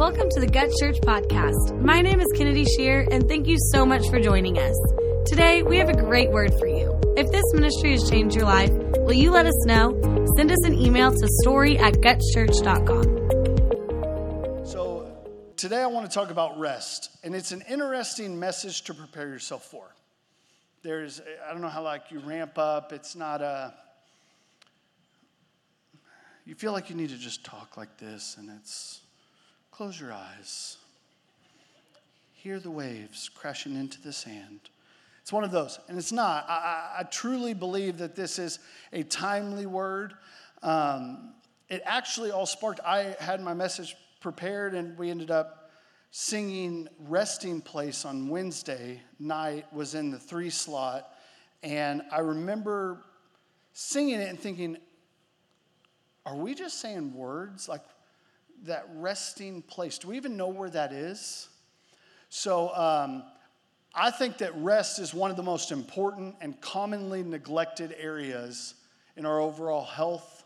Welcome to the Guts Church Podcast. My name is Kennedy Scheer, and thank you so much for joining us. Today, we have a great word for you. If this ministry has changed your life, will you let us know? Send us an email to story at gutschurch.com. So, today I want to talk about rest, and it's an interesting message to prepare yourself for. There's, I don't know how like you ramp up, it's not a, you feel like you need to just talk like this, and it's, close your eyes. Hear the waves crashing into the sand. It's one of those, and it's not. I, I, I truly believe that this is a timely word. Um, it actually all sparked. I had my message prepared, and we ended up singing "Resting Place" on Wednesday night. Was in the three slot, and I remember singing it and thinking, "Are we just saying words like that resting place? Do we even know where that is?" So. Um, I think that rest is one of the most important and commonly neglected areas in our overall health,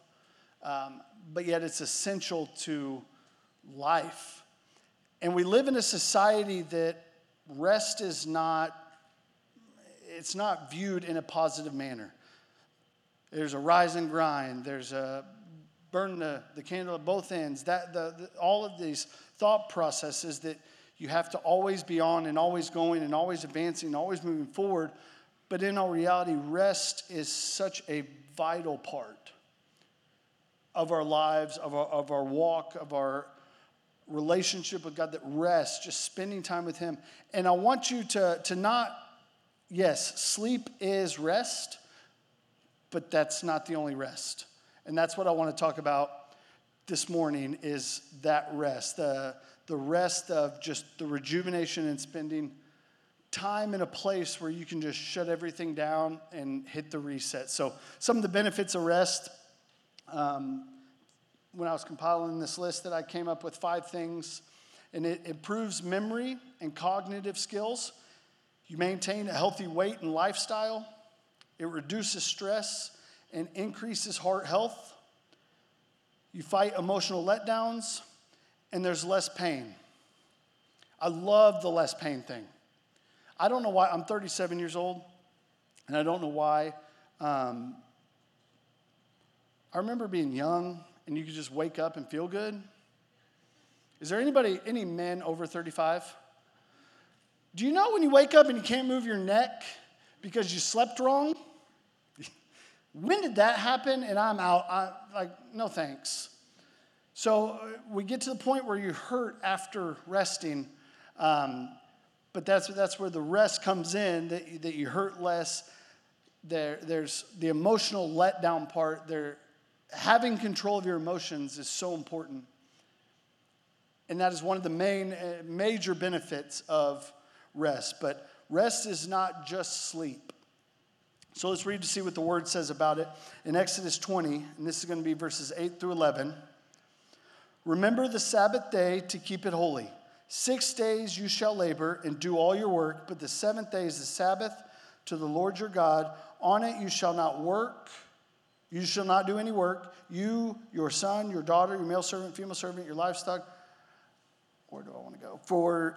um, but yet it's essential to life. And we live in a society that rest is not it's not viewed in a positive manner. There's a rise and grind, there's a burn the, the candle at both ends. That the, the all of these thought processes that you have to always be on and always going and always advancing and always moving forward. But in all reality, rest is such a vital part of our lives, of our, of our walk, of our relationship with God, that rest, just spending time with Him. And I want you to, to not, yes, sleep is rest, but that's not the only rest. And that's what I want to talk about this morning is that rest. The, the rest of just the rejuvenation and spending time in a place where you can just shut everything down and hit the reset. So, some of the benefits of rest. Um, when I was compiling this list, that I came up with five things, and it improves memory and cognitive skills. You maintain a healthy weight and lifestyle. It reduces stress and increases heart health. You fight emotional letdowns and there's less pain. I love the less pain thing. I don't know why, I'm 37 years old, and I don't know why. Um, I remember being young and you could just wake up and feel good. Is there anybody, any men over 35? Do you know when you wake up and you can't move your neck because you slept wrong? When did that happen? And I'm out. I, like, no thanks. So uh, we get to the point where you hurt after resting, um, but that's, that's where the rest comes in, that you, that you hurt less. There, there's the emotional letdown part. There, having control of your emotions is so important. And that is one of the main, uh, major benefits of rest. But rest is not just sleep. So let's read to see what the word says about it. In Exodus 20, and this is going to be verses 8 through 11. Remember the Sabbath day to keep it holy. Six days you shall labor and do all your work, but the seventh day is the Sabbath to the Lord your God. On it you shall not work, you shall not do any work. You, your son, your daughter, your male servant, female servant, your livestock. Where do I want to go? For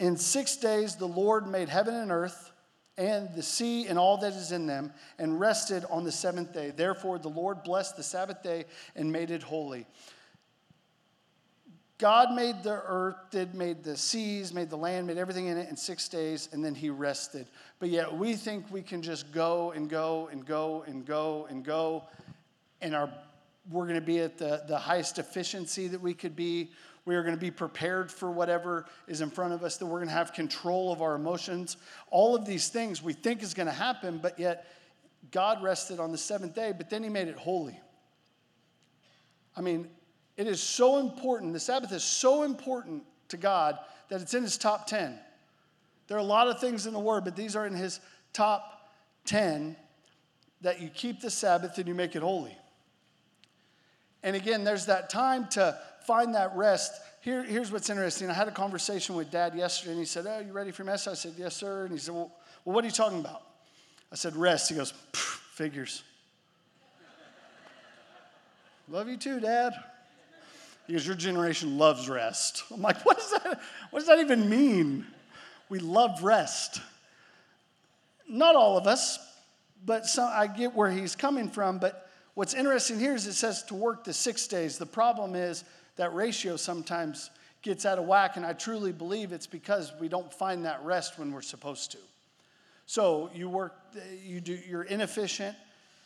in six days the Lord made heaven and earth and the sea and all that is in them, and rested on the seventh day. Therefore, the Lord blessed the Sabbath day and made it holy. God made the earth, did made the seas, made the land, made everything in it in six days, and then he rested. But yet we think we can just go and go and go and go and go, and our, we're going to be at the, the highest efficiency that we could be. We are going to be prepared for whatever is in front of us, that we're going to have control of our emotions. All of these things we think is going to happen, but yet God rested on the seventh day, but then he made it holy. I mean, it is so important. The Sabbath is so important to God that it's in his top 10. There are a lot of things in the Word, but these are in his top 10 that you keep the Sabbath and you make it holy. And again, there's that time to find that rest. Here, here's what's interesting. I had a conversation with dad yesterday, and he said, Oh, you ready for mess? I said, Yes, sir. And he said, Well, well what are you talking about? I said, Rest. He goes, Figures. Love you too, Dad. Because your generation loves rest. I'm like, what does that, what does that even mean? We love rest. Not all of us, but some, I get where he's coming from. But what's interesting here is it says to work the six days. The problem is that ratio sometimes gets out of whack, and I truly believe it's because we don't find that rest when we're supposed to. So you work, you do, you're inefficient,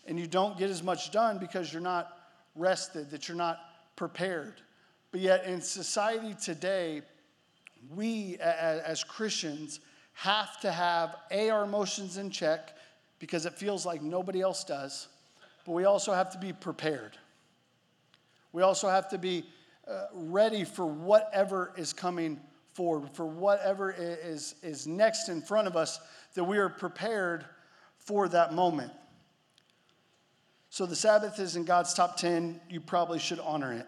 and you don't get as much done because you're not rested, that you're not prepared. But yet in society today, we as Christians have to have A, our emotions in check because it feels like nobody else does, but we also have to be prepared. We also have to be uh, ready for whatever is coming forward, for whatever is, is next in front of us, that we are prepared for that moment. So the Sabbath is in God's top 10. You probably should honor it.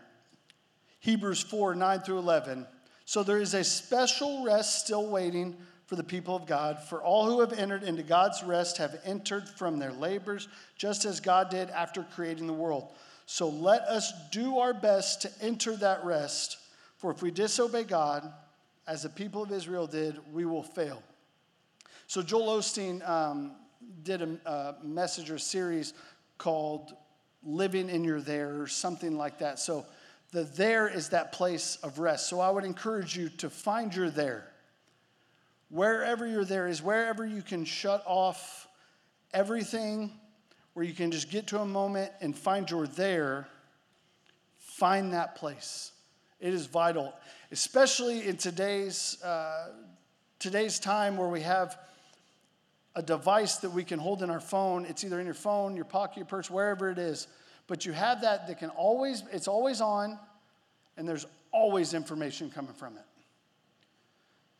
Hebrews 4 9 through 11. So there is a special rest still waiting for the people of God. For all who have entered into God's rest have entered from their labors, just as God did after creating the world. So let us do our best to enter that rest. For if we disobey God, as the people of Israel did, we will fail. So Joel Osteen um, did a, a message or series called Living in Your There, or something like that. So the there is that place of rest. So I would encourage you to find your there. Wherever you're there is wherever you can shut off everything, where you can just get to a moment and find your there, find that place. It is vital, especially in today's, uh, today's time where we have a device that we can hold in our phone. It's either in your phone, your pocket, your purse, wherever it is. But you have that that can always, it's always on, and there's always information coming from it.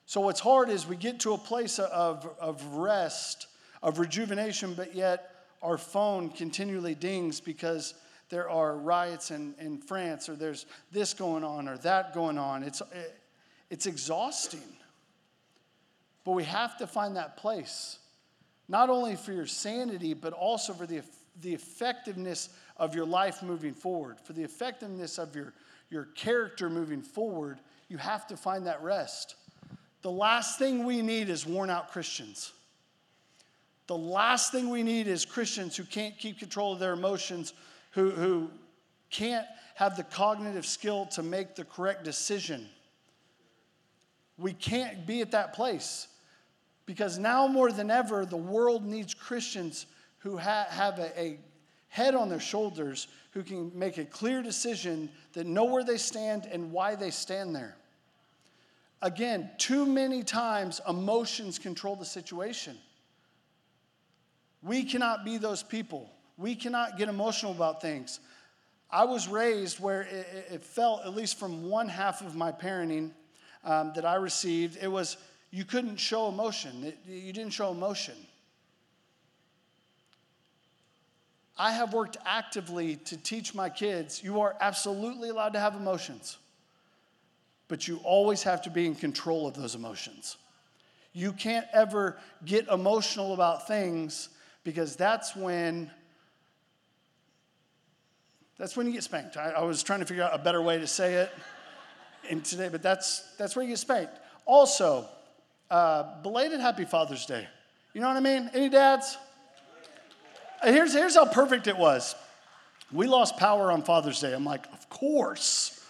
So what's hard is we get to a place of, of rest, of rejuvenation, but yet our phone continually dings because there are riots in, in France, or there's this going on, or that going on. It's, it, it's exhausting. But we have to find that place, not only for your sanity, but also for the, the effectiveness of your life moving forward, for the effectiveness of your, your character moving forward, you have to find that rest. The last thing we need is worn out Christians. The last thing we need is Christians who can't keep control of their emotions, who, who can't have the cognitive skill to make the correct decision. We can't be at that place because now more than ever, the world needs Christians who ha- have a, a head on their shoulders who can make a clear decision that know where they stand and why they stand there. Again, too many times emotions control the situation. We cannot be those people. We cannot get emotional about things. I was raised where it, it felt, at least from one half of my parenting um, that I received, it was you couldn't show emotion. It, you didn't show emotion. I have worked actively to teach my kids you are absolutely allowed to have emotions, but you always have to be in control of those emotions. You can't ever get emotional about things because that's when that's when you get spanked. I, I was trying to figure out a better way to say it in today, but that's that's where you get spanked. Also, uh, belated Happy Father's Day. You know what I mean? Any dads? Here's, here's how perfect it was. We lost power on Father's Day. I'm like, of course.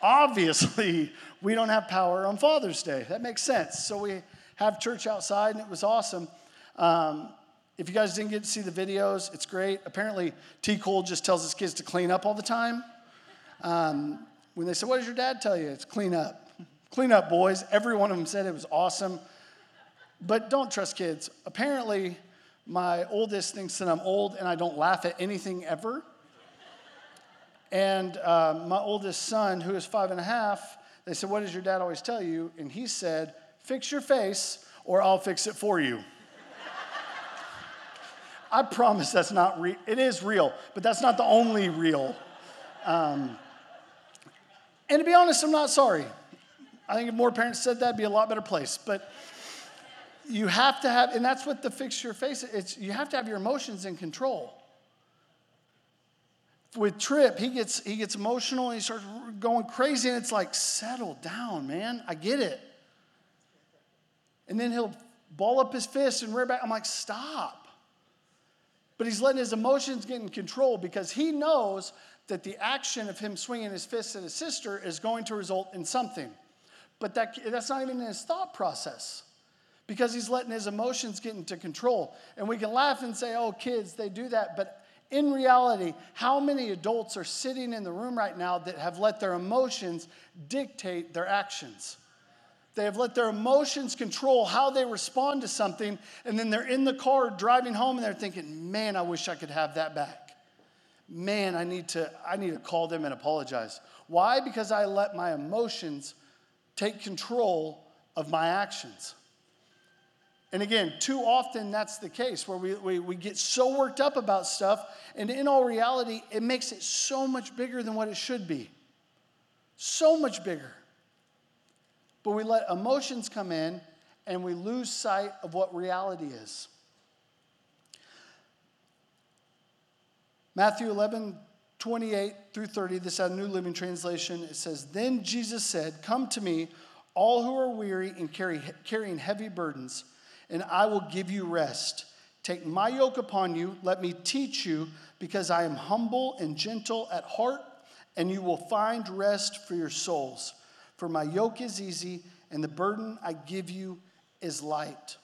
Obviously, we don't have power on Father's Day. That makes sense. So we have church outside, and it was awesome. Um, if you guys didn't get to see the videos, it's great. Apparently, T. Cole just tells his kids to clean up all the time. Um, when they said, What does your dad tell you? It's clean up. Clean up, boys. Every one of them said it was awesome. But don't trust kids. Apparently, my oldest thinks that I'm old and I don't laugh at anything ever. And uh, my oldest son, who is five and a half, they said, What does your dad always tell you? And he said, Fix your face or I'll fix it for you. I promise that's not real. It is real, but that's not the only real. Um, and to be honest, I'm not sorry. I think if more parents said that, it'd be a lot better place. But you have to have, and that's what the fix your face, it's you have to have your emotions in control. with Trip, he gets, he gets emotional and he starts going crazy, and it's like, settle down, man. I get it. And then he'll ball up his fist and rear back. I'm like, stop. But he's letting his emotions get in control because he knows that the action of him swinging his fist at his sister is going to result in something. But that, that's not even in his thought process because he's letting his emotions get into control. And we can laugh and say, oh, kids, they do that. But in reality, how many adults are sitting in the room right now that have let their emotions dictate their actions? They have let their emotions control how they respond to something, and then they're in the car driving home and they're thinking, man, I wish I could have that back. Man, I need to, I need to call them and apologize. Why? Because I let my emotions take control of my actions. And again, too often that's the case where we, we, we get so worked up about stuff, and in all reality, it makes it so much bigger than what it should be. So much bigger. But we let emotions come in and we lose sight of what reality is. Matthew 11, 28 through 30, this is a New Living Translation. It says, Then Jesus said, Come to me, all who are weary and carry, carrying heavy burdens and I will give you rest. Take my yoke upon you, let me teach you, because I am humble and gentle at heart, and you will find rest for your souls. For my yoke is easy, and the burden I give you is light.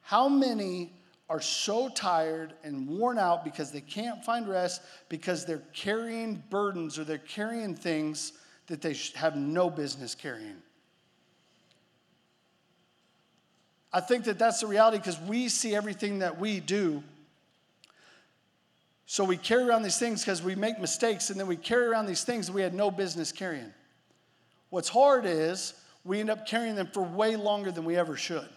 How many are so tired and worn out because they can't find rest because they're carrying burdens or they're carrying things that they have no business carrying? I think that that's the reality because we see everything that we do. So we carry around these things because we make mistakes, and then we carry around these things we had no business carrying. What's hard is we end up carrying them for way longer than we ever should.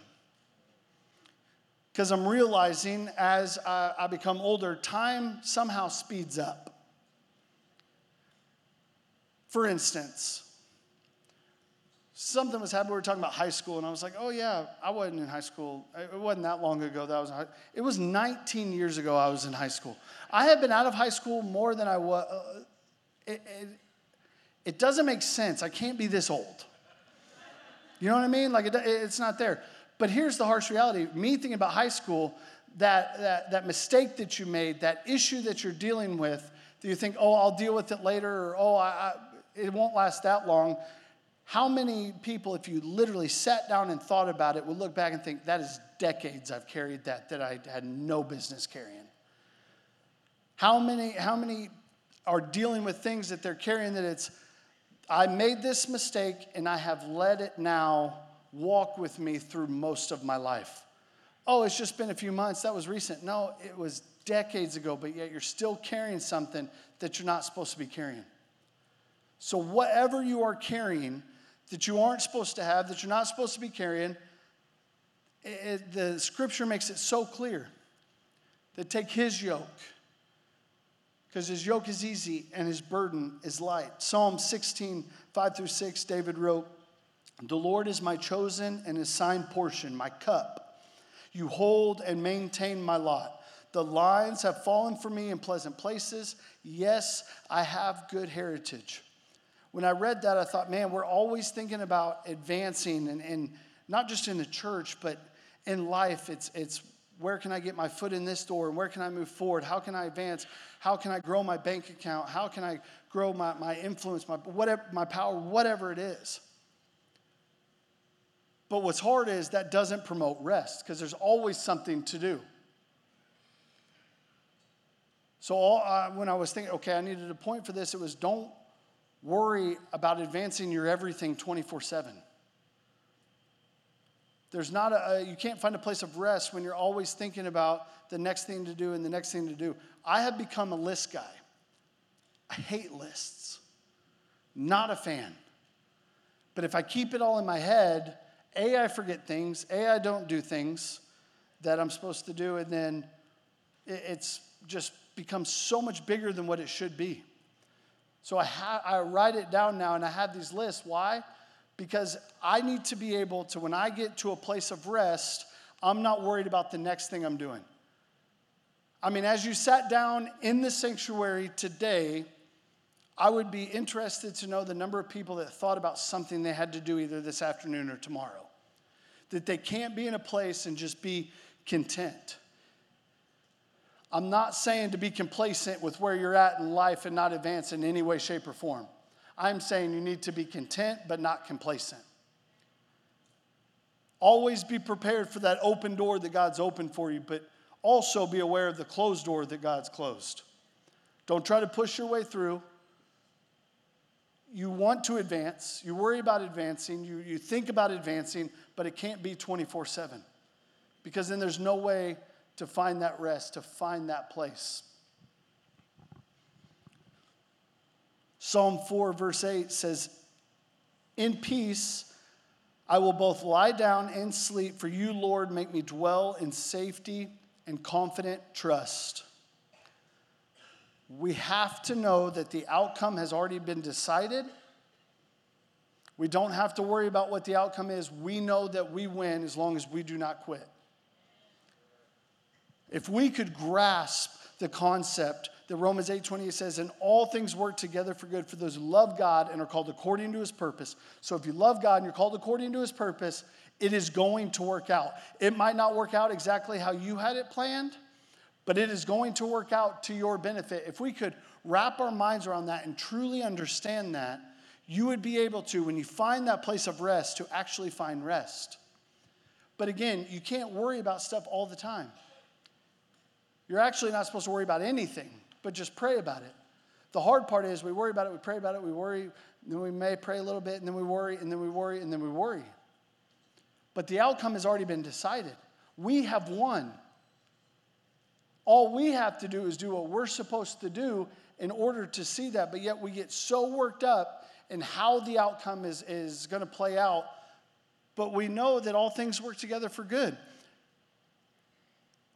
Because I'm realizing as I, I become older, time somehow speeds up. For instance, something was happening. We were talking about high school, and I was like, oh, yeah, I wasn't in high school. It wasn't that long ago that I was high It was 19 years ago I was in high school. I had been out of high school more than I was. Uh, it, it, it, doesn't make sense. I can't be this old. You know what I mean? Like, it, it's not there. But here's the harsh reality me thinking about high school, that, that, that mistake that you made, that issue that you're dealing with, that you think, oh, I'll deal with it later, or oh, I, I, it won't last that long how many people, if you literally sat down and thought about it, would look back and think, that is decades I've carried that that I had no business carrying? How many, how many are dealing with things that they're carrying that it's, I made this mistake and I have let it now walk with me through most of my life? Oh, it's just been a few months. That was recent. No, it was decades ago, but yet you're still carrying something that you're not supposed to be carrying. So, whatever you are carrying, that you aren't supposed to have, that you're not supposed to be carrying. It, the scripture makes it so clear that take his yoke, because his yoke is easy and his burden is light. Psalm 16, 5 through 6, David wrote, The Lord is my chosen and assigned portion, my cup. You hold and maintain my lot. The lines have fallen for me in pleasant places. Yes, I have good heritage when I read that, I thought, man, we're always thinking about advancing and, and not just in the church, but in life. It's, it's where can I get my foot in this door and where can I move forward? How can I advance? How can I grow my bank account? How can I grow my, my influence, my, whatever, my power, whatever it is? But what's hard is that doesn't promote rest because there's always something to do. So all, uh, when I was thinking, okay, I needed a point for this, it was don't worry about advancing your everything 24 7. There's not a, you can't find a place of rest when you're always thinking about the next thing to do and the next thing to do. I have become a list guy. I hate lists. Not a fan. But if I keep it all in my head, A, I forget things, A, I don't do things that I'm supposed to do, and then it's just becomes so much bigger than what it should be. So I, ha- I write it down now and I have these lists. Why? Because I need to be able to, when I get to a place of rest, I'm not worried about the next thing I'm doing. I mean, as you sat down in the sanctuary today, I would be interested to know the number of people that thought about something they had to do either this afternoon or tomorrow. That they can't be in a place and just be content. I'm not saying to be complacent with where you're at in life and not advance in any way, shape, or form. I'm saying you need to be content but not complacent. Always be prepared for that open door that God's opened for you, but also be aware of the closed door that God's closed. Don't try to push your way through. You want to advance, you worry about advancing, you, you think about advancing, but it can't be 24 7 because then there's no way to find that rest, to find that place. Psalm 4, verse 8 says, In peace I will both lie down and sleep, for you, Lord, make me dwell in safety and confident trust. We have to know that the outcome has already been decided. We don't have to worry about what the outcome is. We know that we win as long as we do not quit. If we could grasp the concept that Romans 8:28 says, "And all things work together for good for those who love God and are called according to his purpose." So if you love God and you're called according to his purpose, it is going to work out. It might not work out exactly how you had it planned, but it is going to work out to your benefit. If we could wrap our minds around that and truly understand that, you would be able to, when you find that place of rest, to actually find rest. But again, you can't worry about stuff all the time. You're actually not supposed to worry about anything, but just pray about it. The hard part is we worry about it, we pray about it, we worry, then we may pray a little bit, and then we worry, and then we worry, and then we worry. But the outcome has already been decided. We have won. All we have to do is do what we're supposed to do in order to see that, but yet we get so worked up in how the outcome is, is going to play out. But we know that all things work together for good.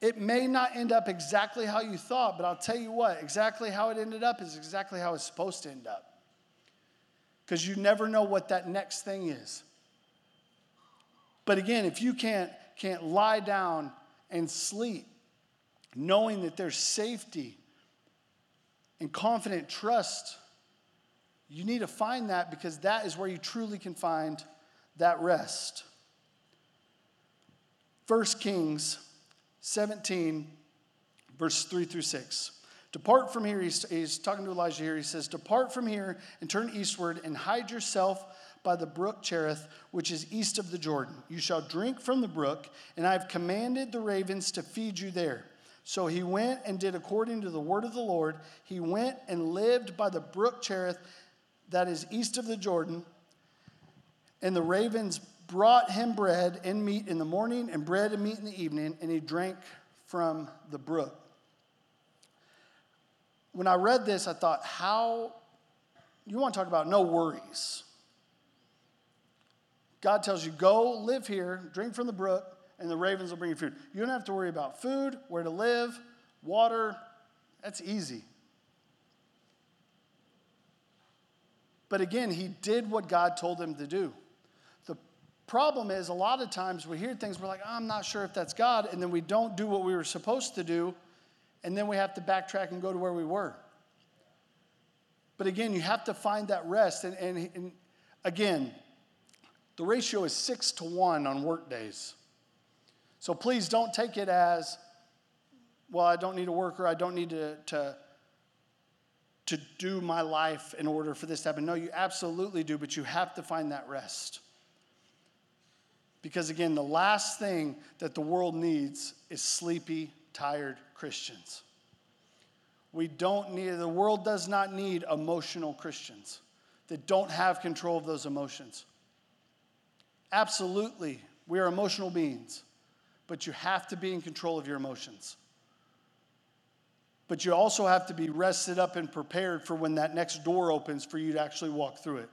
It may not end up exactly how you thought, but I'll tell you what, exactly how it ended up is exactly how it's supposed to end up. Because you never know what that next thing is. But again, if you can't, can't lie down and sleep, knowing that there's safety and confident trust, you need to find that because that is where you truly can find that rest. First Kings 17, verse 3 through 6. Depart from here, he's, he's, talking to Elijah here. He says, Depart from here and turn eastward and hide yourself by the brook Cherith, which is east of the Jordan. You shall drink from the brook, and I have commanded the ravens to feed you there. So he went and did according to the word of the Lord. He went and lived by the brook Cherith, that is east of the Jordan. And the ravens brought him bread and meat in the morning and bread and meat in the evening, and he drank from the brook. When I read this, I thought, how, you want to talk about no worries. God tells you, go live here, drink from the brook, and the ravens will bring you food. You don't have to worry about food, where to live, water. That's easy. But again, he did what God told him to do. Problem is, a lot of times we hear things, we're like, oh, I'm not sure if that's God, and then we don't do what we were supposed to do, and then we have to backtrack and go to where we were. But again, you have to find that rest. And, and, and again, the ratio is six to one on work days. So please don't take it as, well, I don't need a worker, I don't need to, to, to do my life in order for this to happen. No, you absolutely do, but you have to find that rest. Because again, the last thing that the world needs is sleepy, tired Christians. We don't need, the world does not need emotional Christians that don't have control of those emotions. Absolutely, we are emotional beings, but you have to be in control of your emotions. But you also have to be rested up and prepared for when that next door opens for you to actually walk through it.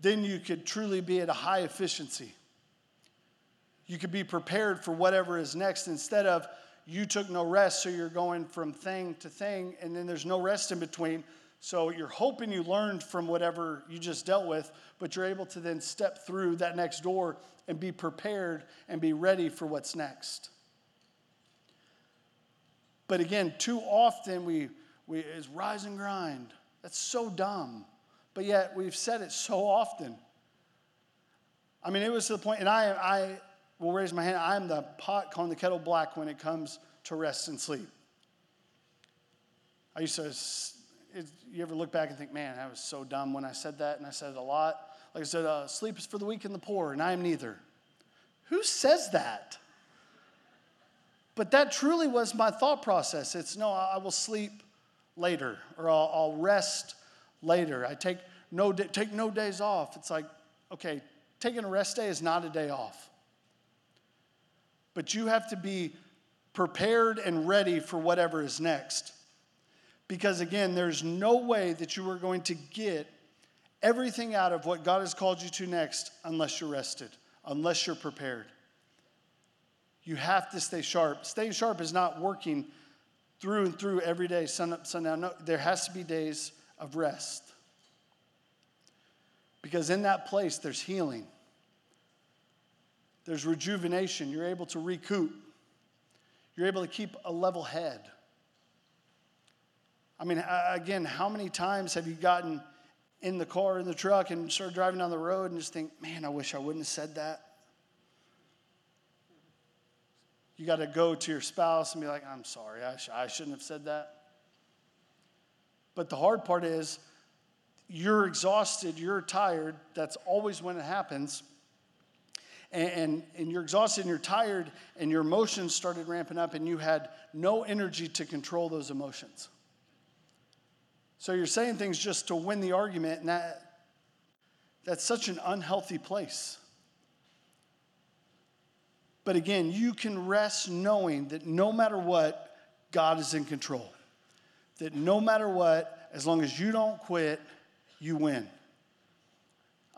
Then you could truly be at a high efficiency you could be prepared for whatever is next instead of you took no rest, so you're going from thing to thing, and then there's no rest in between. So you're hoping you learned from whatever you just dealt with, but you're able to then step through that next door and be prepared and be ready for what's next. But again, too often we, we is rise and grind. That's so dumb. But yet we've said it so often. I mean, it was to the point, and I, I will raise my hand. I'm the pot calling the kettle black when it comes to rest and sleep. I used to, you ever look back and think, man, I was so dumb when I said that, and I said it a lot. Like I said, uh, sleep is for the weak and the poor, and I am neither. Who says that? But that truly was my thought process. It's no, I will sleep later, or I'll, I'll rest later. I take no, take no days off. It's like, okay, taking a rest day is not a day off. But you have to be prepared and ready for whatever is next. Because again, there's no way that you are going to get everything out of what God has called you to next unless you're rested, unless you're prepared. You have to stay sharp. Staying sharp is not working through and through every day, sun up, sun down. No, there has to be days of rest. Because in that place, there's healing, there's rejuvenation. You're able to recoup, you're able to keep a level head. I mean, again, how many times have you gotten in the car, in the truck, and started driving down the road and just think, man, I wish I wouldn't have said that? You got to go to your spouse and be like, I'm sorry, I, sh- I shouldn't have said that. But the hard part is, you're exhausted, you're tired. That's always when it happens. And, and, and, you're exhausted and you're tired, and your emotions started ramping up, and you had no energy to control those emotions. So you're saying things just to win the argument, and that, that's such an unhealthy place. But again, you can rest knowing that no matter what, God is in control. That no matter what, as long as you don't quit, you win.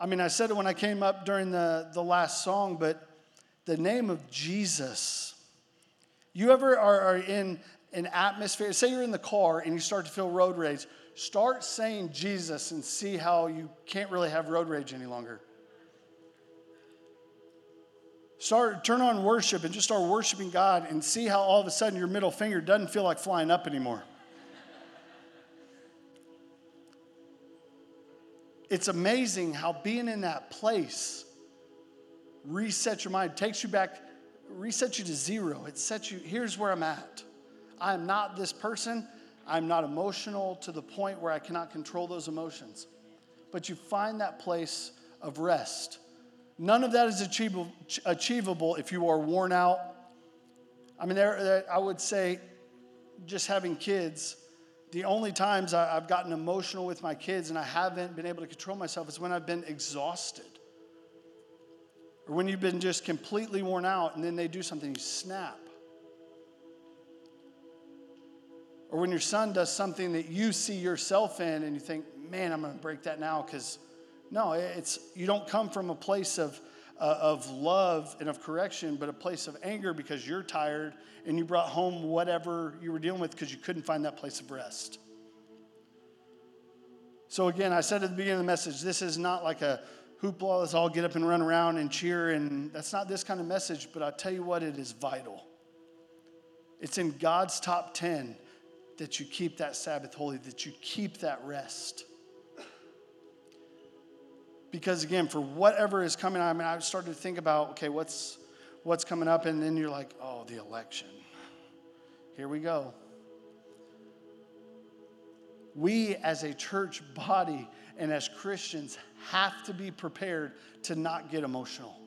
I mean, I said it when I came up during the, the last song, but the name of Jesus. You ever are, are in an atmosphere, say you're in the car and you start to feel road rage, start saying Jesus and see how you can't really have road rage any longer. Start, turn on worship and just start worshiping God and see how all of a sudden your middle finger doesn't feel like flying up anymore. It's amazing how being in that place resets your mind, takes you back, resets you to zero. It sets you, here's where I'm at. I am not this person. I'm not emotional to the point where I cannot control those emotions. But you find that place of rest None of that is achievable, achievable if you are worn out. I mean, there, there, I would say, just having kids, the only times I've gotten emotional with my kids and I haven't been able to control myself is when I've been exhausted. Or when you've been just completely worn out and then they do something, you snap. Or when your son does something that you see yourself in and you think, man, I'm going to break that now because no, it's you don't come from a place of uh, of love and of correction, but a place of anger because you're tired and you brought home whatever you were dealing with because you couldn't find that place of rest. So again, I said at the beginning of the message, this is not like a hoopla, let's all get up and run around and cheer, and that's not this kind of message, but I'll tell you what, it is vital. It's in God's top 10 that you keep that Sabbath holy, that you keep that rest. Because again, for whatever is coming, I mean, I started to think about, okay, what's what's coming up, and then you're like, oh, the election. Here we go. We as a church body and as Christians have to be prepared to not get emotional.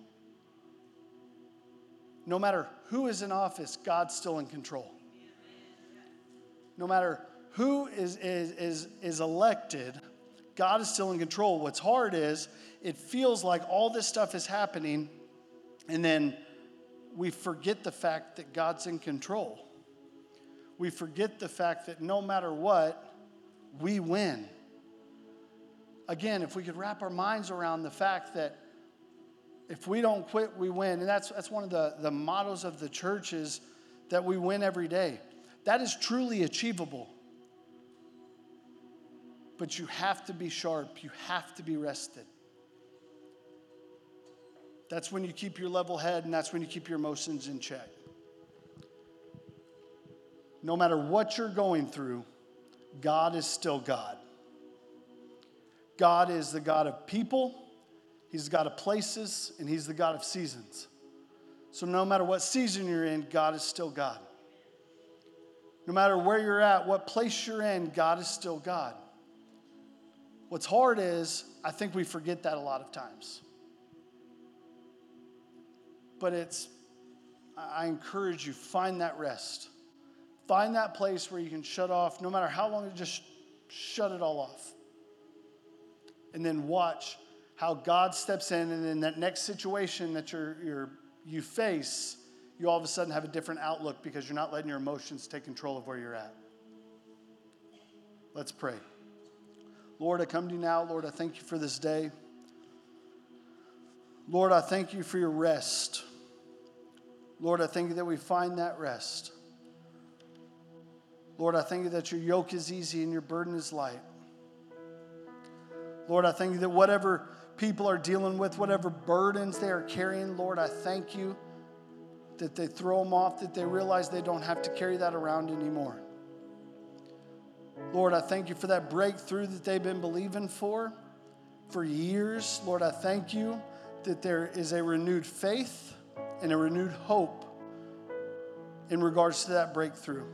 No matter who is in office, God's still in control. No matter who is, is, is, is elected, God is still in control. What's hard is it feels like all this stuff is happening, and then we forget the fact that God's in control. We forget the fact that no matter what, we win. Again, if we could wrap our minds around the fact that if we don't quit, we win. And that's, that's one of the, the mottos of the church is that we win every day. That is truly achievable. But you have to be sharp, you have to be rested. That's when you keep your level head, and that's when you keep your emotions in check. no matter what you're going through, God is still God. God is the God of people, He's the God of places, and He's the God of seasons. So no matter what season you're in, God is still God. No matter where you're at, what place you're in, God is still God. What's hard is, I think we forget that a lot of times. But it's, I encourage you, find that rest. Find that place where you can shut off, no matter how long, just shut it all off. And then watch how God steps in, and in that next situation that you're, you're, you face, you all of a sudden have a different outlook because you're not letting your emotions take control of where you're at. Let's pray. Lord, I come to you now. Lord, I thank you for this day. Lord, I thank you for your rest. Lord, I thank you that we find that rest. Lord, I thank you that your yoke is easy and your burden is light. Lord, I thank you that whatever people are dealing with, whatever burdens they are carrying, Lord, I thank you that they throw them off, that they realize they don't have to carry that around anymore. Lord, I thank you for that breakthrough that they've been believing for for years. Lord, I thank you that there is a renewed faith and a renewed hope in regards to that breakthrough.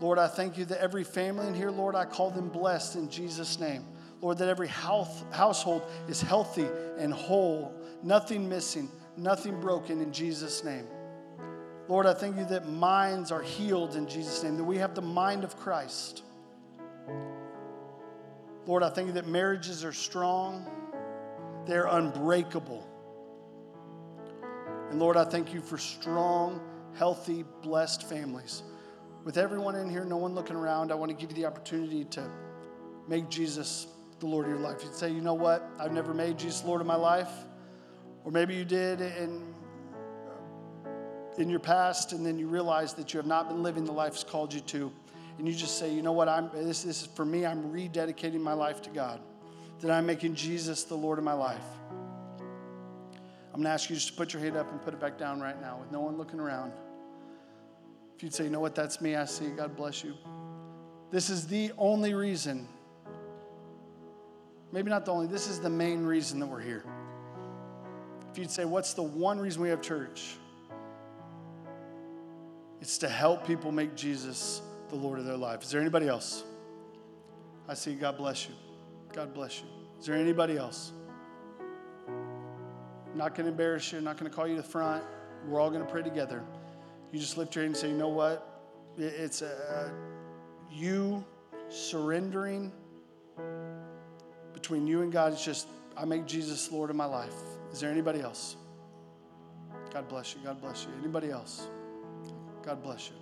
Lord, I thank you that every family in here, Lord, I call them blessed in Jesus' name. Lord, that every house, household is healthy and whole, nothing missing, nothing broken in Jesus' name. Lord, I thank you that minds are healed in Jesus' name, that we have the mind of Christ. Lord, I thank you that marriages are strong, they're unbreakable. And Lord, I thank you for strong, healthy, blessed families. With everyone in here, no one looking around, I want to give you the opportunity to make Jesus the Lord of your life. You'd say, you know what? I've never made Jesus Lord of my life. Or maybe you did in, in your past, and then you realize that you have not been living the life He's called you to. And you just say, you know what? I'm, this, this is for me. I'm rededicating my life to God. That I'm making Jesus the Lord of my life. I'm going to ask you just to put your hand up and put it back down right now with no one looking around. If you'd say, you know what, that's me, I see, God bless you. This is the only reason, maybe not the only, this is the main reason that we're here. If you'd say, what's the one reason we have church? It's to help people make Jesus the Lord of their life. Is there anybody else? I see, God bless you. God bless you. Is there anybody else? I'm not going to embarrass you, I'm not going to call you to the front. We're all going to pray together you just lift your hand and say, you know what? It's a, you surrendering between you and God. It's just, I make Jesus Lord of my life. Is there anybody else? God bless you. God bless you. Anybody else? God bless you.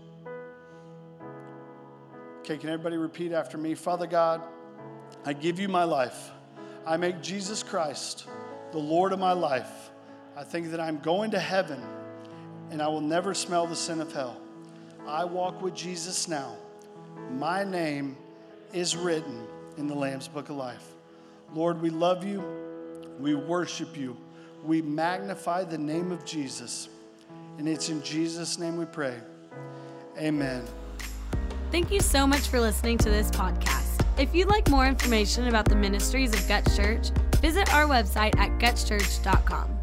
Okay, can everybody repeat after me? Father God, I give you my life. I make Jesus Christ the Lord of my life. I think that I'm going to heaven and I will never smell the sin of hell. I walk with Jesus now. My name is written in the Lamb's Book of Life. Lord, we love you. We worship you. We magnify the name of Jesus. And it's in Jesus' name we pray. Amen. Thank you so much for listening to this podcast. If you'd like more information about the ministries of Guts Church, visit our website at gutschurch.com.